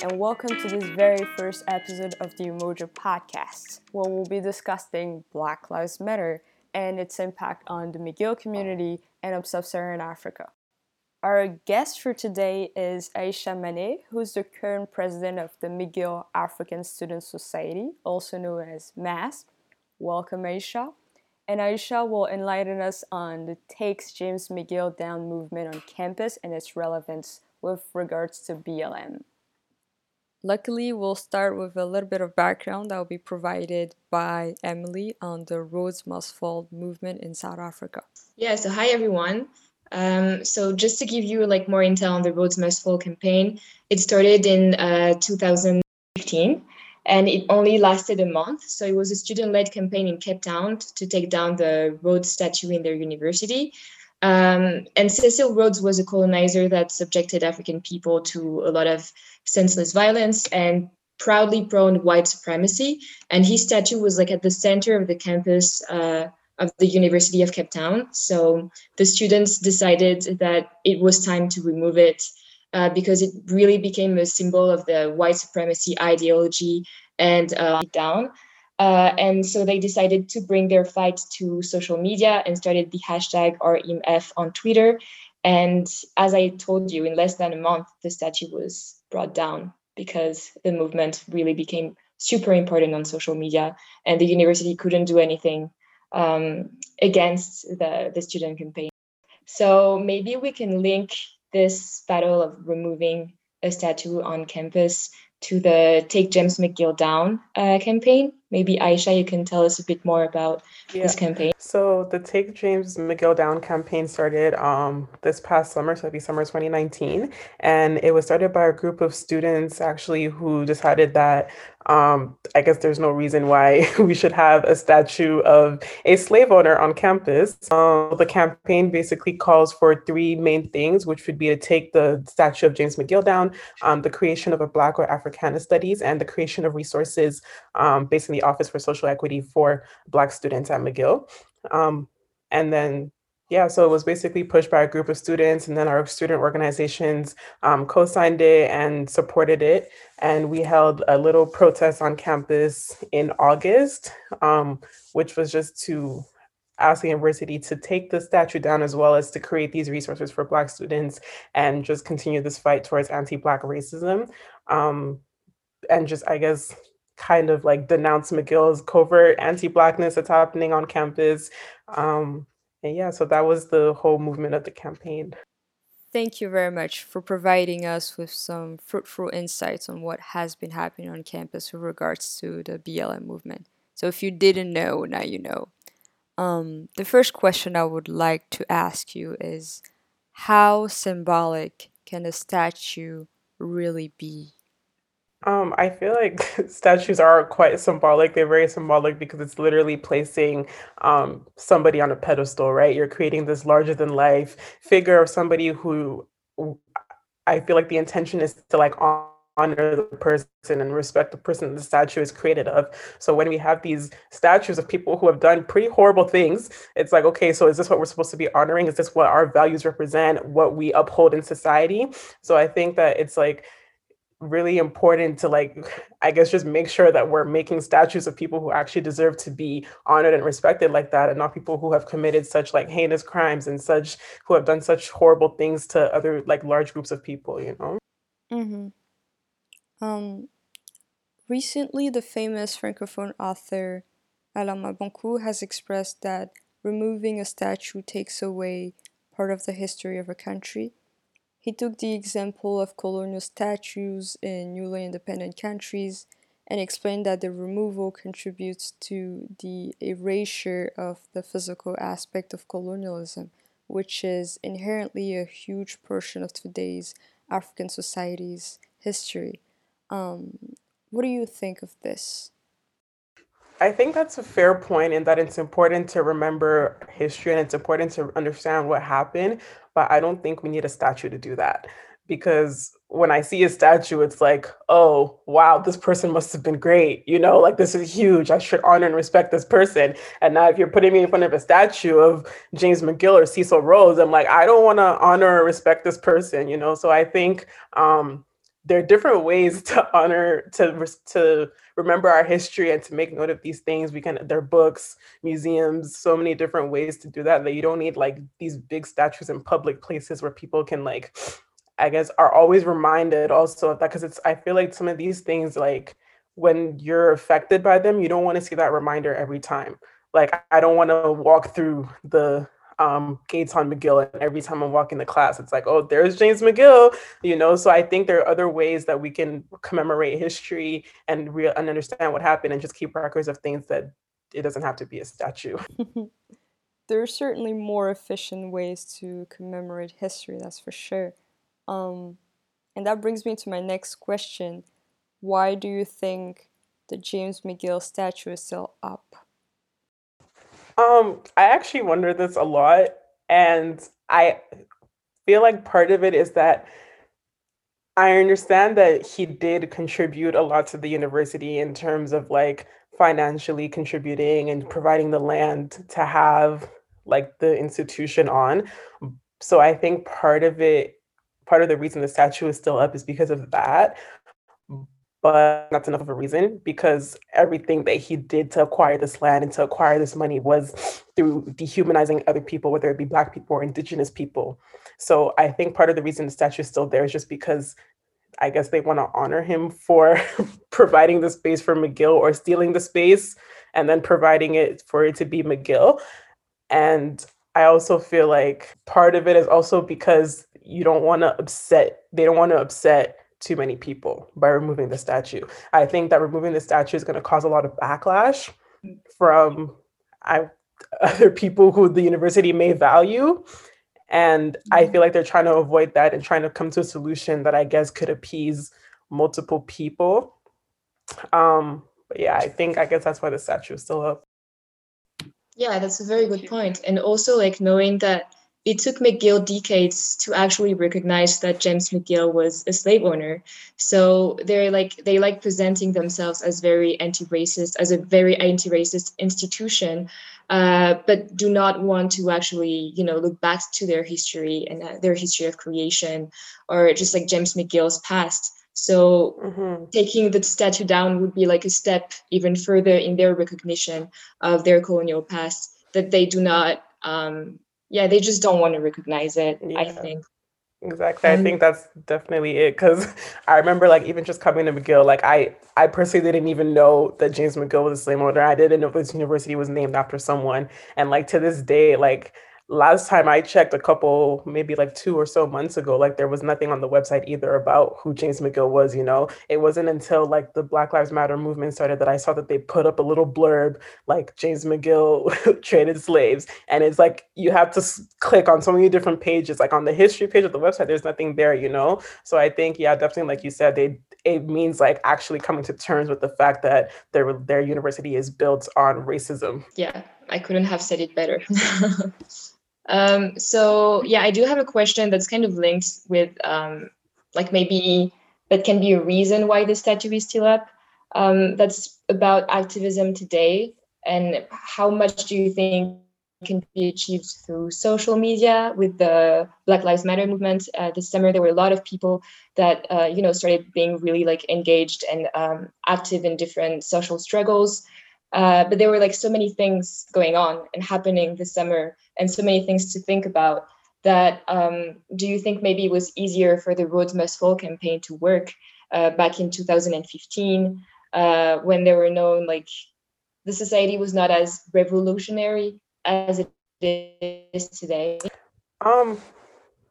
and welcome to this very first episode of the Umoja podcast, where we'll be discussing Black Lives Matter and its impact on the McGill community and of sub Saharan Africa. Our guest for today is Aisha Mane, who's the current president of the McGill African Student Society, also known as MASP. Welcome, Aisha. And Aisha will enlighten us on the Takes James McGill Down movement on campus and its relevance with regards to BLM. Luckily, we'll start with a little bit of background that will be provided by Emily on the Rhodes Must Fall movement in South Africa. Yeah, so hi everyone. Um, so just to give you like more intel on the Rhodes Must Fall campaign, it started in uh, 2015 and it only lasted a month. So it was a student-led campaign in Cape Town to take down the Rhodes statue in their university. Um, and Cecil Rhodes was a colonizer that subjected African people to a lot of senseless violence and proudly prone white supremacy. And his statue was like at the center of the campus uh, of the University of Cape Town. So the students decided that it was time to remove it uh, because it really became a symbol of the white supremacy ideology and uh, down. Uh, and so they decided to bring their fight to social media and started the hashtag RMF on Twitter. And as I told you, in less than a month, the statue was brought down because the movement really became super important on social media and the university couldn't do anything um, against the, the student campaign. So maybe we can link this battle of removing a statue on campus to the Take James McGill Down uh, campaign. Maybe Aisha, you can tell us a bit more about yeah. this campaign. So the Take James McGill Down campaign started um, this past summer, so it'd be summer 2019, and it was started by a group of students actually who decided that um, I guess there's no reason why we should have a statue of a slave owner on campus. Um, the campaign basically calls for three main things, which would be to take the statue of James McGill down, um, the creation of a Black or Africana studies, and the creation of resources um, based in the Office for Social Equity for Black students at McGill. Um, and then yeah, so it was basically pushed by a group of students, and then our student organizations um, co signed it and supported it. And we held a little protest on campus in August, um, which was just to ask the university to take the statue down as well as to create these resources for Black students and just continue this fight towards anti Black racism. Um, and just, I guess, kind of like denounce McGill's covert anti Blackness that's happening on campus. Um, and yeah, so that was the whole movement of the campaign. Thank you very much for providing us with some fruitful insights on what has been happening on campus with regards to the BLM movement. So, if you didn't know, now you know. Um, the first question I would like to ask you is How symbolic can a statue really be? Um, I feel like statues are quite symbolic. They're very symbolic because it's literally placing um, somebody on a pedestal, right? You're creating this larger than life figure of somebody who I feel like the intention is to like honor the person and respect the person the statue is created of. So when we have these statues of people who have done pretty horrible things, it's like, okay, so is this what we're supposed to be honoring? Is this what our values represent, what we uphold in society? So I think that it's like really important to like i guess just make sure that we're making statues of people who actually deserve to be honored and respected like that and not people who have committed such like heinous crimes and such who have done such horrible things to other like large groups of people you know mm-hmm. um recently the famous francophone author alain mabanckou has expressed that removing a statue takes away part of the history of a country he took the example of colonial statues in newly independent countries and explained that the removal contributes to the erasure of the physical aspect of colonialism, which is inherently a huge portion of today's African society's history. Um, what do you think of this? I think that's a fair point in that it's important to remember history and it's important to understand what happened, but I don't think we need a statue to do that. Because when I see a statue, it's like, oh, wow, this person must have been great. You know, like this is huge. I should honor and respect this person. And now, if you're putting me in front of a statue of James McGill or Cecil Rhodes, I'm like, I don't want to honor or respect this person, you know? So I think um, there are different ways to honor to to remember our history and to make note of these things we can there are books museums so many different ways to do that that you don't need like these big statues in public places where people can like i guess are always reminded also of that because it's i feel like some of these things like when you're affected by them you don't want to see that reminder every time. Like i don't want to walk through the um, Gates on McGill, and every time I'm walking the class, it's like, oh, there's James McGill, you know. So I think there are other ways that we can commemorate history and real and understand what happened, and just keep records of things that it doesn't have to be a statue. there are certainly more efficient ways to commemorate history, that's for sure. Um, and that brings me to my next question: Why do you think the James McGill statue is still up? Um, I actually wonder this a lot, and I feel like part of it is that I understand that he did contribute a lot to the university in terms of like financially contributing and providing the land to have like the institution on. So I think part of it, part of the reason the statue is still up is because of that but that's enough of a reason because everything that he did to acquire this land and to acquire this money was through dehumanizing other people, whether it be Black people or Indigenous people. So I think part of the reason the statue is still there is just because I guess they want to honor him for providing the space for McGill or stealing the space and then providing it for it to be McGill. And I also feel like part of it is also because you don't want to upset, they don't want to upset too many people by removing the statue. I think that removing the statue is going to cause a lot of backlash from I, other people who the university may value. And I feel like they're trying to avoid that and trying to come to a solution that I guess could appease multiple people. Um, but yeah, I think I guess that's why the statue is still up. Yeah, that's a very good point. And also like knowing that it took McGill decades to actually recognize that James McGill was a slave owner. So they're like they like presenting themselves as very anti-racist, as a very anti-racist institution, uh, but do not want to actually, you know, look back to their history and uh, their history of creation, or just like James McGill's past. So mm-hmm. taking the statue down would be like a step even further in their recognition of their colonial past that they do not um, yeah they just don't want to recognize it yeah. i think exactly um, i think that's definitely it because i remember like even just coming to mcgill like i i personally didn't even know that james mcgill was a slave owner i didn't know this university was named after someone and like to this day like last time I checked a couple, maybe like two or so months ago, like there was nothing on the website either about who James McGill was, you know. It wasn't until like the Black Lives Matter movement started that I saw that they put up a little blurb like James McGill traded slaves. And it's like you have to s- click on so many different pages. Like on the history page of the website, there's nothing there, you know. So I think, yeah, definitely like you said, they it means like actually coming to terms with the fact that their their university is built on racism. Yeah, I couldn't have said it better. Um, so yeah, I do have a question that's kind of linked with um, like maybe that can be a reason why the statue is still up. Um, that's about activism today and how much do you think can be achieved through social media with the Black Lives Matter movement. Uh, this summer, there were a lot of people that uh, you know started being really like engaged and um, active in different social struggles. Uh, but there were like so many things going on and happening this summer and so many things to think about that um, do you think maybe it was easier for the Rhodes Must Fall campaign to work uh, back in 2015 uh, when there were no like the society was not as revolutionary as it is today? Um,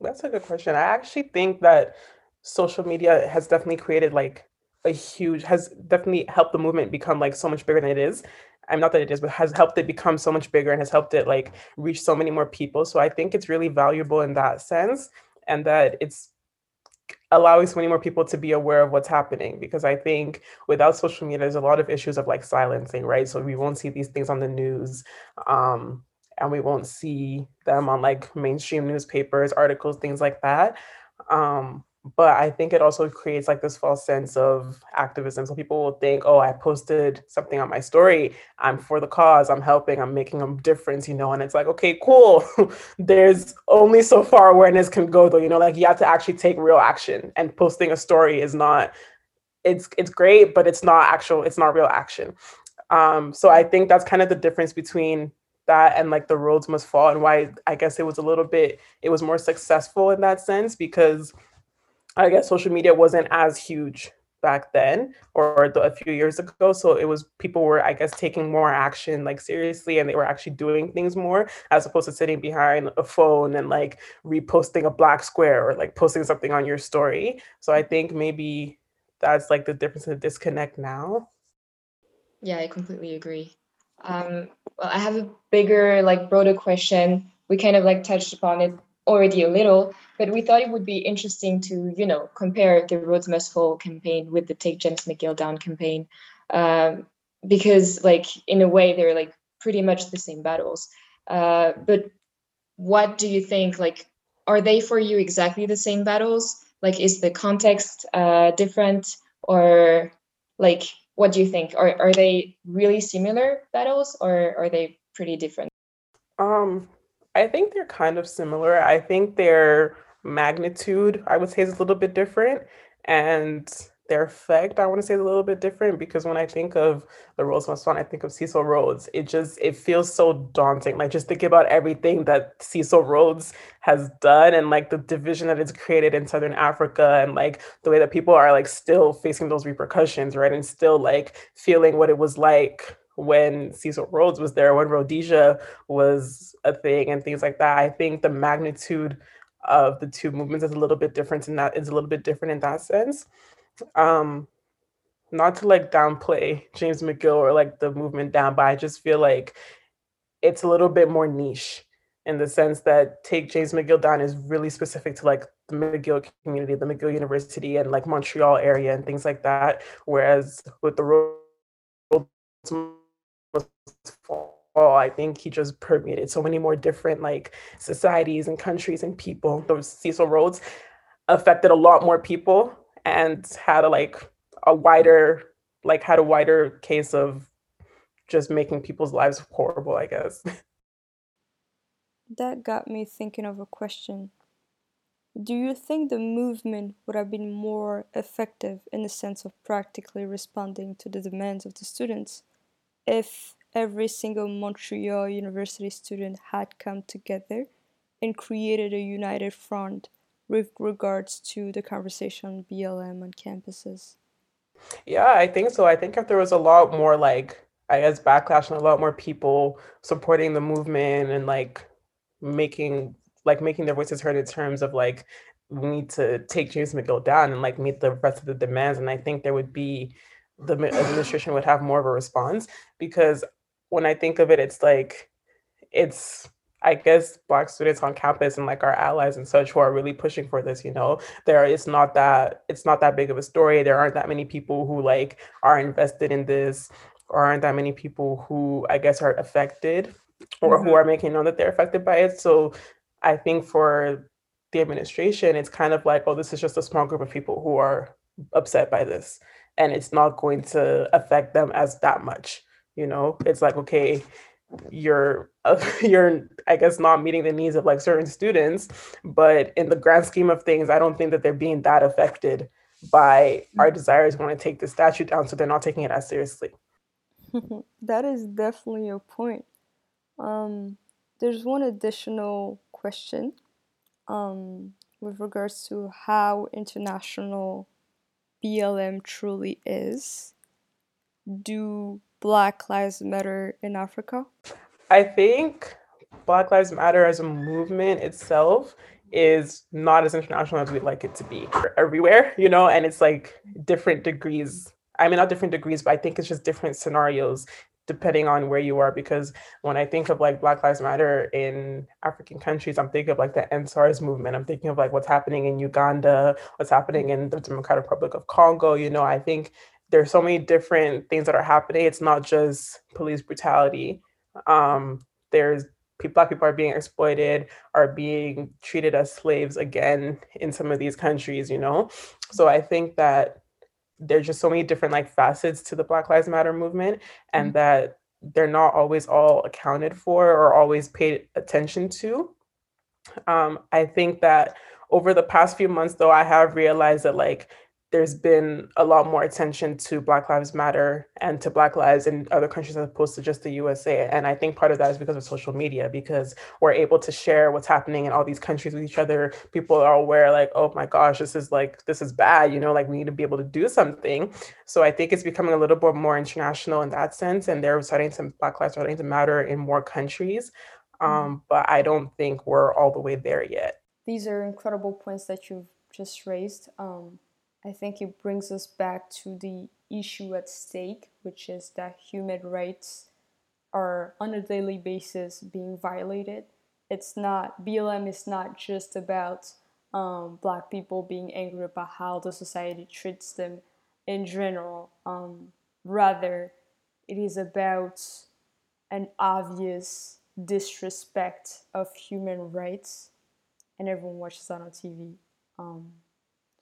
that's a good question. I actually think that social media has definitely created like a huge has definitely helped the movement become like so much bigger than it is. I'm not that it is, but has helped it become so much bigger and has helped it like reach so many more people. So I think it's really valuable in that sense, and that it's allowing so many more people to be aware of what's happening because i think without social media there's a lot of issues of like silencing right so we won't see these things on the news um, and we won't see them on like mainstream newspapers articles things like that um, but I think it also creates like this false sense of activism. So people will think, oh, I posted something on my story. I'm for the cause. I'm helping. I'm making a difference, you know. And it's like, okay, cool. There's only so far awareness can go, though. You know, like you have to actually take real action. And posting a story is not. It's it's great, but it's not actual. It's not real action. Um, so I think that's kind of the difference between that and like the Rhodes must fall and why I guess it was a little bit. It was more successful in that sense because I guess social media wasn't as huge back then or the, a few years ago. So it was people were i guess taking more action like seriously and they were actually doing things more as opposed to sitting behind a phone and like reposting a black square or like posting something on your story. So i think maybe that's like the difference in the disconnect now. Yeah i completely agree. Um well i have a bigger like broader question. We kind of like touched upon it already a little, but we thought it would be interesting to, you know, compare the Rhodes Must Fall campaign with the Take James McGill Down campaign, um, because, like, in a way, they're like pretty much the same battles. Uh, but what do you think? Like, are they for you exactly the same battles? Like, is the context uh, different, or like, what do you think? Are are they really similar battles, or are they pretty different? Um, I think they're kind of similar. I think their magnitude, I would say, is a little bit different. And their effect, I want to say, is a little bit different because when I think of the Rhodes Must Fall, I think of Cecil Rhodes. It just it feels so daunting. Like just think about everything that Cecil Rhodes has done and like the division that it's created in Southern Africa and like the way that people are like still facing those repercussions, right? And still like feeling what it was like when Cecil Rhodes was there, when Rhodesia was a thing, and things like that. I think the magnitude of the two movements is a little bit different in that is a little bit different in that sense. Um, not to like downplay James McGill or like the movement down, but I just feel like it's a little bit more niche in the sense that take James McGill down is really specific to like the McGill community, the McGill University, and like Montreal area and things like that. Whereas with the fall i think he just permeated so many more different like societies and countries and people. Those cecil rhodes affected a lot more people and had a like a wider like had a wider case of just making people's lives horrible i guess. That got me thinking of a question. Do you think the movement would have been more effective in the sense of practically responding to the demands of the students if every single Montreal University student had come together and created a united front with regards to the conversation BLM on campuses? Yeah, I think so. I think if there was a lot more like I guess backlash and a lot more people supporting the movement and like making like making their voices heard in terms of like we need to take James McGill down and like meet the rest of the demands. And I think there would be the administration would have more of a response because when I think of it, it's like it's I guess black students on campus and like our allies and such who are really pushing for this, you know, there it's not that it's not that big of a story. There aren't that many people who like are invested in this or aren't that many people who I guess are affected or mm-hmm. who are making known that they're affected by it. So I think for the administration, it's kind of like, oh, this is just a small group of people who are upset by this and it's not going to affect them as that much you know? It's like okay you're uh, you're i guess not meeting the needs of like certain students but in the grand scheme of things i don't think that they're being that affected by our desires want to take the statue down so they're not taking it as seriously. That is definitely a point. Um, there's one additional question um, with regards to how international BLM truly is. Do Black Lives Matter in Africa? I think Black Lives Matter as a movement itself is not as international as we'd like it to be everywhere, you know, and it's like different degrees. I mean, not different degrees, but I think it's just different scenarios depending on where you are. Because when I think of like Black Lives Matter in African countries, I'm thinking of like the EndSARS movement. I'm thinking of like what's happening in Uganda, what's happening in the Democratic Republic of Congo. You know, I think there's so many different things that are happening. It's not just police brutality. Um, there's black people are being exploited, are being treated as slaves again in some of these countries, you know? So I think that there's just so many different like facets to the Black Lives Matter movement and mm-hmm. that they're not always all accounted for or always paid attention to. Um, I think that over the past few months though, I have realized that like there's been a lot more attention to Black Lives Matter and to Black lives in other countries as opposed to just the USA. And I think part of that is because of social media, because we're able to share what's happening in all these countries with each other. People are aware, like, oh my gosh, this is like, this is bad, you know, like we need to be able to do something. So I think it's becoming a little bit more international in that sense. And they're starting to, Black lives starting to matter in more countries. Mm-hmm. Um, but I don't think we're all the way there yet. These are incredible points that you've just raised. Um, I think it brings us back to the issue at stake, which is that human rights are on a daily basis being violated. It's not, BLM is not just about um, black people being angry about how the society treats them in general. Um, rather, it is about an obvious disrespect of human rights, and everyone watches that on TV. Um,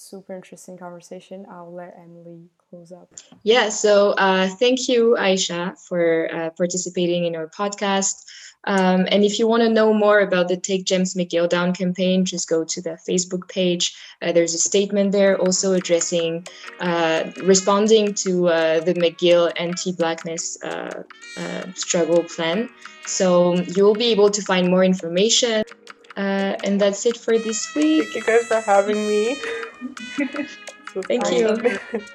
super interesting conversation. I'll let Emily close up. Yeah, so uh, thank you, Aisha, for uh, participating in our podcast. Um, and if you want to know more about the Take James McGill Down campaign, just go to the Facebook page. Uh, there's a statement there also addressing, uh, responding to uh, the McGill anti blackness uh, struggle plan. So you'll be able to find more information. Uh, and that's it for this week. Thank you guys for having me. Thank you.